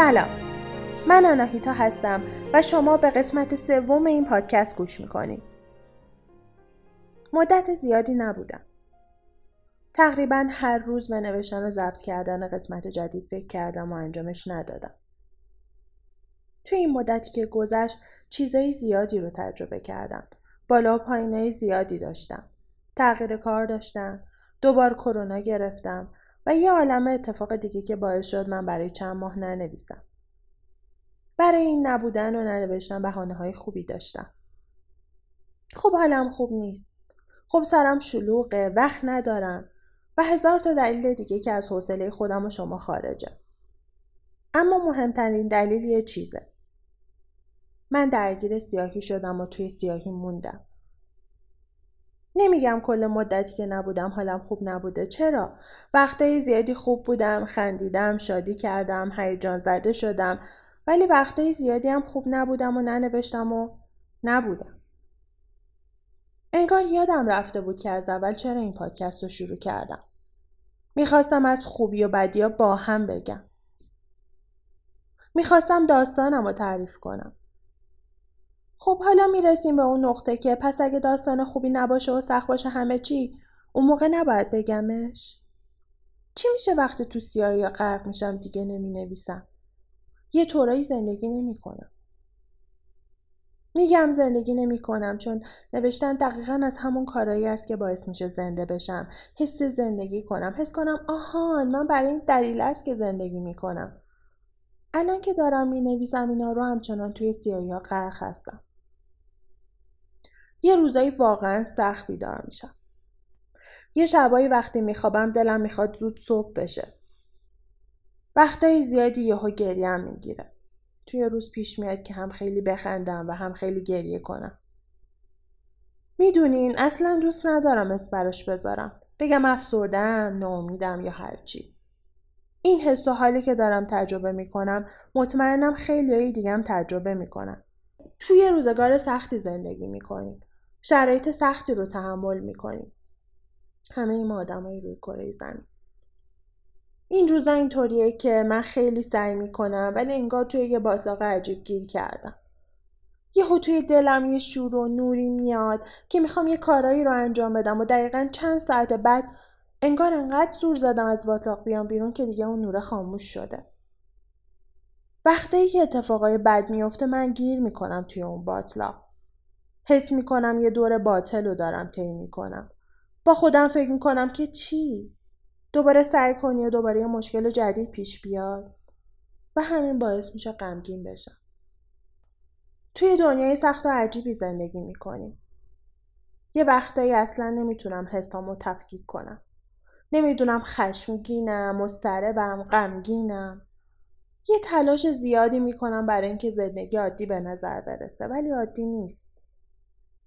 سلام. من آناهیتا هستم و شما به قسمت سوم این پادکست گوش می‌کنید. مدت زیادی نبودم. تقریبا هر روز به نوشتن و ضبط کردن قسمت جدید فکر کردم و انجامش ندادم. توی این مدتی که گذشت چیزای زیادی رو تجربه کردم. بالا و پایینای زیادی داشتم. تغییر کار داشتم. دوبار کرونا گرفتم. یه عالم اتفاق دیگه که باعث شد من برای چند ماه ننویسم. برای این نبودن و ننوشتن بحانه های خوبی داشتم. خب حالم خوب نیست. خب سرم شلوغه، وقت ندارم و هزار تا دلیل دیگه که از حوصله خودم و شما خارجه. اما مهمترین دلیل یه چیزه. من درگیر سیاهی شدم و توی سیاهی موندم. نمیگم کل مدتی که نبودم حالم خوب نبوده. چرا؟ وقتای زیادی خوب بودم خندیدم شادی کردم هیجان زده شدم. ولی وقتای زیادی هم خوب نبودم و ننوشتم و نبودم. انگار یادم رفته بود که از اول چرا این پادکست رو شروع کردم. می‌خواستم از خوبی و بدی با هم بگم. می‌خواستم داستانم رو تعریف کنم. خب حالا می‌رسیم به اون نقطه که پس اگه داستان خوبی نباشه و سخت باشه همه چی اون موقع نباید بگمش. چی میشه وقتی تو سیاهی یا غرق میشم دیگه نمی نویسم یه طورایی زندگی نمی کنم میگم زندگی نمی کنم چون نوشتن دقیقا از همون کارایی است که باعث میشه زنده بشم. حس زندگی کنم. حس کنم آهان من برای این دلیل است که زندگی می‌کنم. الان که دارم می نویسم اینا رو همچنان توی سیاهی ها غرق هستم. یه روزایی واقعا سخت بیدار میشم. یه شبایی وقتی میخوابم دلم می‌خواد زود صبح بشه. وقتای زیادی یهو گریم می‌گیره. توی روز پیش میاد که هم خیلی بخندم و هم خیلی گریه کنم. می‌دونین اصلا دوست ندارم اسم براش بذارم. بگم افسردم، ناامیدم یا هرچی. این حس و حالی که دارم تجربه می‌کنم مطمئنم خیلی دیگم تجربه می‌کنم. توی روزگار سختی زندگی می‌کنیم. شرایط سختی رو تحمل می‌کنیم. همه ما آدمایی روی کره زمین. این روزا اینطوریه که من خیلی سعی می‌کنم ولی انگار توی یه باطلاق عجیب گیر کردم. یهو توی دلم یه شور و نوری میاد که می‌خوام یه کارایی رو انجام بدم و دقیقا چند ساعت بعد انگار انقدر زور زدم از باطلاق بیام بیرون که دیگه اون نور خاموش شده. وقتی که اتفاقای بد میفته من گیر می‌کنم توی اون باطلاق. حس می‌کنم یه دور باطل رو دارم طی می‌کنم. با خودم فکر می‌کنم که چی؟ دوباره سعی کنی و دوباره یه مشکل جدید پیش بیاد و همین باعث میشه غمگین بشم. توی دنیای سخت و عجیبی زندگی می‌کنیم. یه وقتایی اصلا نمی‌تونم حسامو تفکیک کنم. نمی‌دونم خشمگینم مضطربم غمگینم. یه تلاش زیادی می‌کنم برای اینکه زندگی عادی به نظر برسه ولی عادی نیست.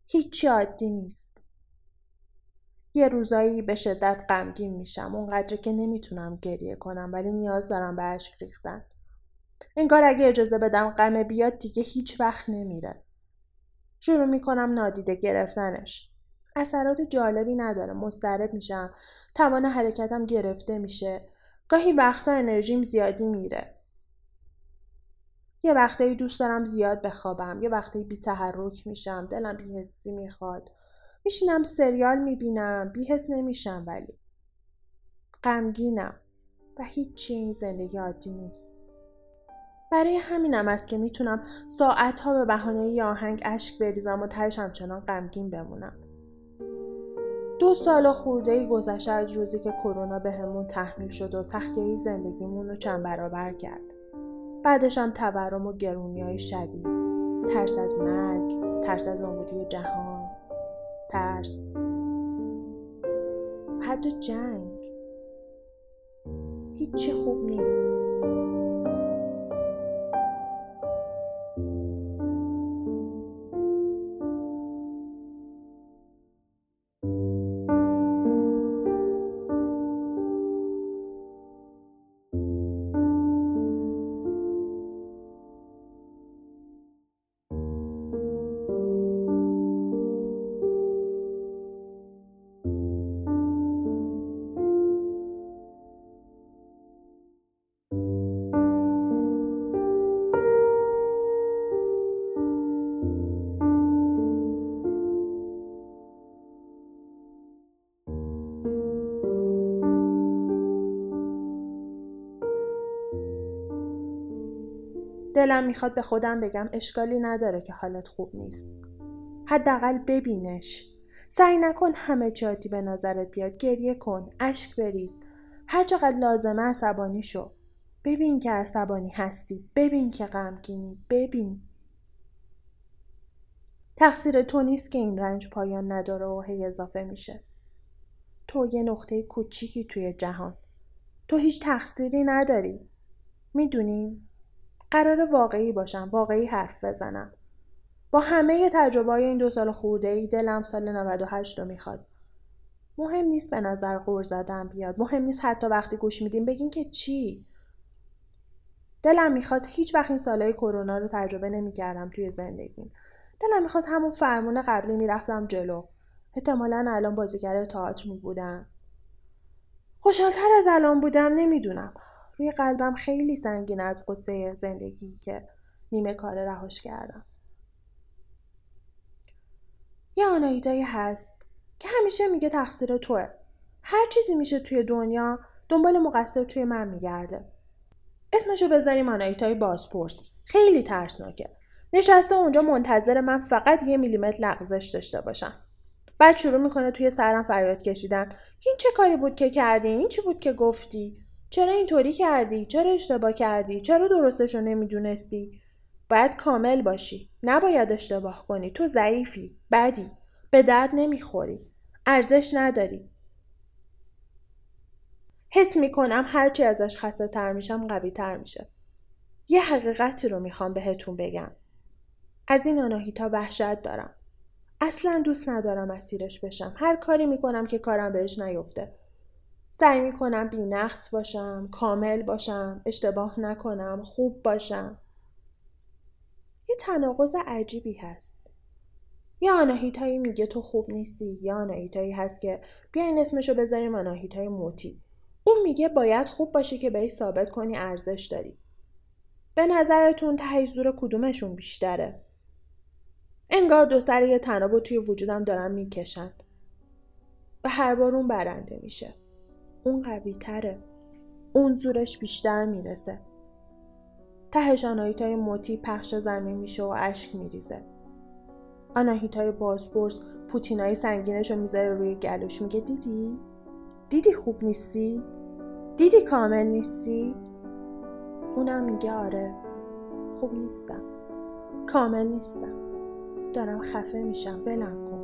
هیچی عادی نیست. یه روزایی به شدت غمگین میشم اونقدر که نمی‌تونم گریه کنم ولی نیاز دارم به اشک ریختن. انگار اگه اجازه بدم غم بیاد دیگه هیچ وقت نمیره. شروع می‌کنم نادیده گرفتنش. اثرات جالبی نداره مضطرب میشم توان حرکتم گرفته میشه گاهی وقتا انرژیم زیادی میره یه وقتایی دوست دارم زیاد بخوابم یه وقتایی بی تحرک میشم دلم بیهسی می‌خواد. میشینم سریال می‌بینم بیهس نمیشم ولی غمگینم و هیچی این زندگی عادی نیست. برای همینم است که می‌تونم ساعتها به بهانه ی آهنگ اشک بریزم و تهش همچنان غمگین بمونم. دو سال خورده ای گذشته از روزی که کرونا بهمون تحمیل شد و سختی زندگیمون رو چند برابر کرد. بعدش هم تورم و گرونی های شدید. ترس از مرگ ترس از نابودی جهان ترس. حتی جنگ. هیچی خوب نیست. دلم می‌خواد به خودم بگم اشکالی نداره که حالت خوب نیست. حداقل ببینش. سعی نکن همه چی به نظرت بیاد. گریه کن. اشک بریز. هر چقدر لازمه عصبانی شو. ببین که عصبانی هستی. ببین که غمگینی. ببین. تقصیر تو نیست که این رنج پایان نداره و هی اضافه میشه. تو یه نقطه کوچیکی توی جهان. تو هیچ تقصیری نداری. می‌دونیم قرار واقعی باشم واقعی حرف بزنم. با همه تجربه این دو سال خورده ای دلم سال 98 رو می‌خواد. مهم نیست به نظر قور زدن بیاد مهم نیست حتی وقتی گوش میدیم بگین که چی. دلم می‌خواست هیچ وقت این سالهای کرونا رو تجربه نمی‌کردم توی زندگیم. دلم می‌خواست همون فرمون قبلی می‌رفتم جلو. احتمالا الان بازیگر تئاتر بودم. خوشحالتر از الان بودم نمی‌دونم. روی قلبم خیلی سنگین از قصه زندگی که نیمه کار رهاش کردم. یه آنایتایی هست که همیشه میگه تقصیر توه. هر چیزی میشه توی دنیا دنبال مقصر توی من میگرده. اسمشو بذاریم آنایتای بازپرس. خیلی ترسناکه. نشسته اونجا منتظر من فقط یه میلیمتر لغزش داشته باشم. بعد شروع می‌کنه توی سرم فریاد کشیدن. که این چه کاری بود که کردی؟ این چی بود که گفتی؟ چرا اینطوری کردی؟ چرا اشتباه کردی؟ چرا درستشو نمی‌دونستی؟ باید کامل باشی. نباید اشتباه کنی. تو ضعیفی. بدی. به درد نمی‌خوری. ارزش نداری. حس می‌کنم هرچی ازش خسته تر میشم قوی تر میشه. یه حقیقتی رو می‌خوام بهتون بگم. از این آناهیتا وحشت دارم. اصلا دوست ندارم اسیرش بشم. هر کاری می‌کنم که کارم بهش نیفته. سعی می‌کنم بی نقص باشم کامل باشم اشتباه نکنم خوب باشم. یه تناقض عجیبی هست. یه آناهیتایی میگه تو خوب نیستی یه آناهیتایی هست که بیاین اسمشو بذاریم آناهیتای موتی. اون میگه باید خوب باشی که بهش ثابت کنی ارزش داری. به نظرتون ته زور کدومشون بیشتره؟ انگار دو سر یه تناب توی وجودم دارن می‌کشن. و هر بار اون برنده میشه. اون قوی تره. اون زورش بیشتر می‌رسه. تهش آناهیتای موتی پخش زمین میشه و اشک میریزه. آناهیتای بازپرس پوتینای سنگینش رو می‌ذاره روی گلوش. میگه دیدی؟ دیدی خوب نیستی؟ دیدی کامل نیستی؟ اونم میگه آره خوب نیستم. کامل نیستم. دارم خفه میشم. ولم کن.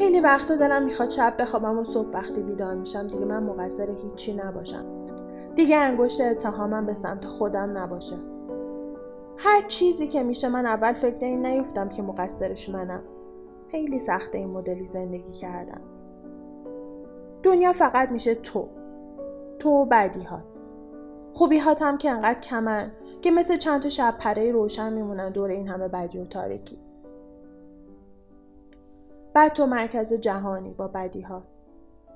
خیلی وقتا دلم می‌خواد شب بخوابم و صبح وقتی بیدار میشم دیگه من مقصر هیچی نباشم. دیگه انگشت اتهامم به سمت خودم نباشه. هر چیزی که میشه من اول فکر این نیفتم که مقصرش منم. خیلی سخته این مدلی زندگی کردم دنیا فقط میشه تو. تو و بدی ها خوبی هاتم که انقدر کمن که مثل چند تا شب پره روشن میمونن دور این همه بدی و تاریکی. بعد تو مرکز جهانی با بدی ها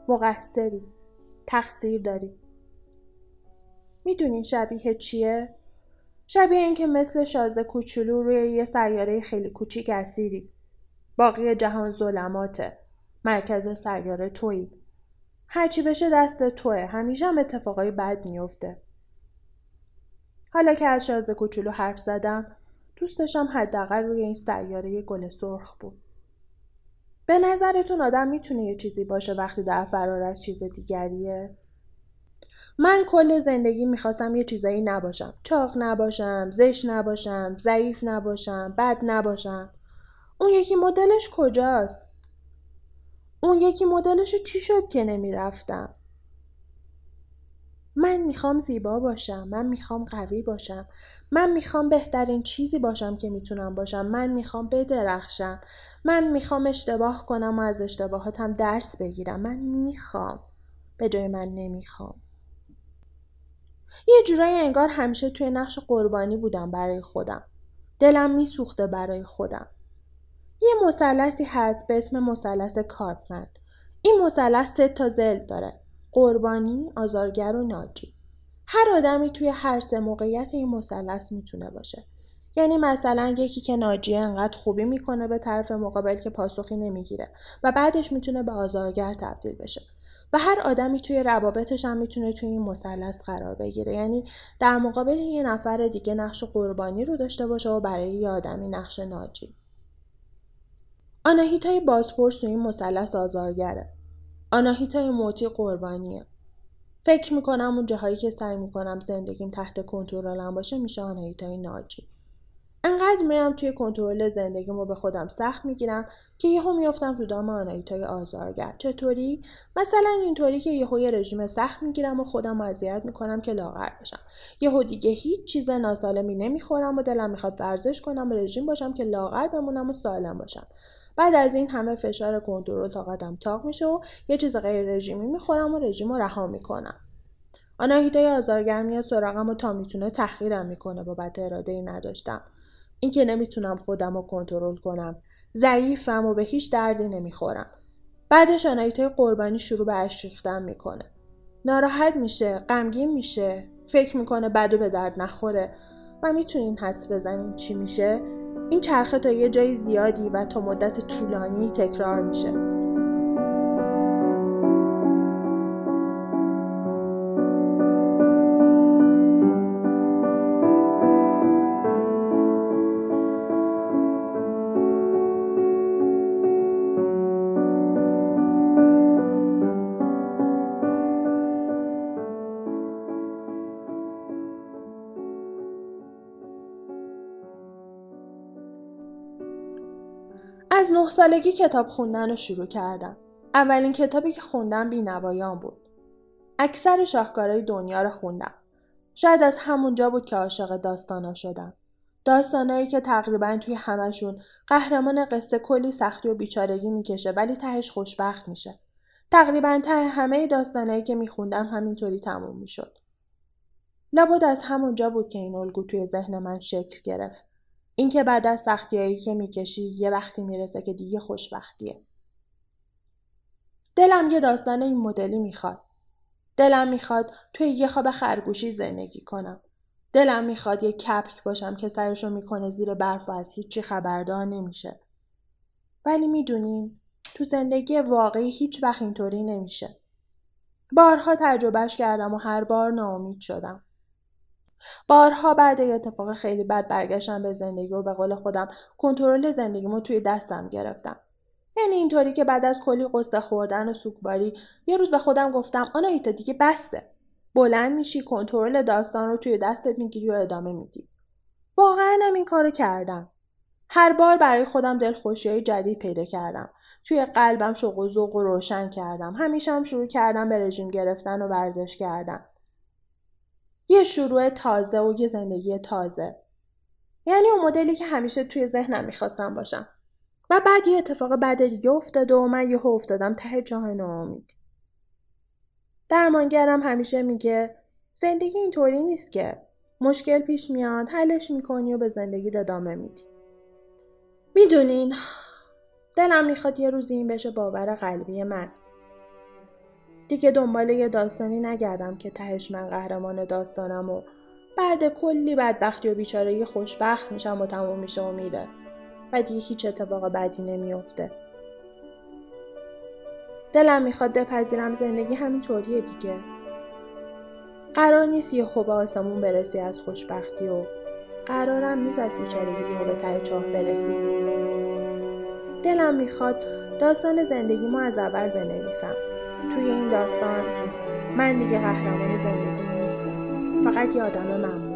مقصری. تقصیر داری. می‌دونین شبیه چیه؟ شبیه این که مثل شازه کوچولو روی یه سیاره خیلی کوچیک اسیری. باقی جهان ظلماته. مرکز سیاره تویی. هرچی بشه دست توه. همیشه هم اتفاقای بد میفته حالا که از شازه کوچولو حرف زدم دوست داشتم حداقل روی این سیاره گل سرخ بود. به نظرتون آدم می‌تونه یه چیزی باشه وقتی در فرار از چیز دیگریه؟ من کل زندگی می‌خواستم یه چیزایی نباشم. چاق نباشم، زش نباشم، ضعیف نباشم، بد نباشم. اون یکی مدلش کجاست؟ اون یکی مدلش چی شد که نمی‌رفتم؟ من می‌خوام زیبا باشم من می‌خوام قوی باشم من می‌خوام بهترین چیزی باشم که می‌تونم باشم من می‌خوام بدرخشم من می‌خوام اشتباه کنم و از اشتباهاتم درس بگیرم. من می‌خوام به جای من نمی‌خوام. یه جورایی انگار همیشه توی نقش قربانی بودم برای خودم. دلم میسوخته برای خودم. یه مثلثی هست به اسم مثلث کارپمن این مثلث سه تا زل داره. قربانی، آزارگر و ناجی. هر آدمی توی هر سه موقعیت این مثلث می‌تونه باشه. یعنی مثلا یکی که ناجیه انقدر خوبی می‌کنه به طرف مقابل که پاسخی نمی‌گیره و بعدش می‌تونه به آزارگر تبدیل بشه. و هر آدمی توی روابطش هم می‌تونه توی این مثلث قرار بگیره یعنی در مقابل یه نفر دیگه نقش قربانی رو داشته باشه و برای یه آدمی نقش ناجی آناهیتای بازپرس توی این مثلث آزارگره آناهیتای موتی قربانیه. فکر می‌کنم اون جاهایی که سعی می‌کنم زندگیم تحت کنترلم باشه میشه آناهیتای ناجی انقدر میرم توی کنترل زندگیمو به خودم سخت می‌گیرم که یهو میافتم تو دام آنایتای آزارگر. چطوری؟ مثلا اینطوری که یهو یه رژیم سخت می‌گیرم و خودم اذیت می‌کنم که لاغر بشم. یهو دیگه هیچ چیز ناسالمی نمی‌خورم و دلم می‌خواد ورزش کنم و رژیم باشم که لاغر بمونم و سالم باشم. بعد از این همه فشار کنترل طاقتم تاق میشه و یه چیز غیر رژیمی می‌خورم و رژیم رو رها می‌کنم. آناهیتای آزارگر میاد سراغم و تا می‌تونه تحقیرم می‌کنه با بد اراده ای نداشتم. اینکه نمی‌تونم خودم رو کنترل کنم. ضعیفم و به هیچ دردی نمی‌خورم. بعدش آنایتای قربانی شروع به اش ریختن می‌کنه. ناراحت میشه غمگین میشه فکر می‌کنه بدو به درد نخوره و می‌تونین حدس بزنین چی میشه؟ این چرخه تا یه جای زیادی و تا مدت طولانی تکرار میشه. نه سالگی کتاب خوندن رو شروع کردم. اولین کتابی که خوندم بینوایان بود. اکثر شاهکارهای دنیا رو خوندم. شاید از همونجا بود که عاشق داستانا شدم. داستانایی که تقریبا توی همشون قهرمان قصه کلی سختی و بیچارگی می‌کشه ولی تهش خوشبخت میشه. تقریبا ته همه داستانایی که میخوندم همینطوری تموم می‌شد. لابد از همونجا بود که این الگو توی ذهن من شکل گرفت. اینکه بعد از سختیایی که می‌کشی یه وقتی می‌رسه که دیگه خوشبختیه. دلم یه داستان این مدلی می‌خواد. دلم می‌خواد توی یه خواب خرگوشی زندگی کنم. دلم می‌خواد یه کپک باشم که سرشو می‌کنه زیر برف و از هیچی خبردار نمیشه. ولی می‌دونین تو زندگی واقعی هیچ وقت اینطوری نمیشه. بارها تجربهش کردم و هر بار ناامید شدم. بارها بعد یه اتفاق خیلی بد برگشتم به زندگی و به قول خودم کنترل زندگیمو توی دستم گرفتم یعنی اینطوری که بعد از کلی قصه خوردن و سوکباری یه روز به خودم گفتم آنایتا دیگه بسته بلند میشی کنترل داستان رو توی دستت می‌گیری و ادامه میدی واقعا هم این کارو کردم هر بار برای خودم دلخوشی های جدید پیدا کردم. توی قلبم شوق و ذوق و روشن کردم. همیشه هم شروع کردم به رژیم گرفتن و ورزش کردن. یه شروع تازه و یه زندگی تازه. یعنی اون مدلی که همیشه توی ذهنم می‌خواستم باشم. و بعد یه اتفاق بعد دیگه افتاده و من یهو افتادم ته جاه ناامید درمانگرم همیشه میگه زندگی اینطوری نیست که. مشکل پیش میاد حلش می‌کنی و به زندگی ادامه میدی. می‌دونین دلم می‌خواد یه روزی این بشه باور قلبی من. دیگه دنبال یه داستانی نگردم که تهش من قهرمان داستانم و بعد کلی بدبختی و بیچارگی خوشبخت میشم و تموم میشه و میره. و دیگه هیچ اتفاق بدی نمیافته. دلم می‌خواد بپذیرم زندگی همین طوریه دیگه. قرار نیست یه خوب آسمون برسی از خوشبختی و قرارم نیست از بیچارگی یه به ته چاه برسی. دلم می‌خواد داستان زندگیمو از اول بنویسم. توی این داستان من دیگه قهرمان زندگی نیستم. فقط یه آدم معمولی.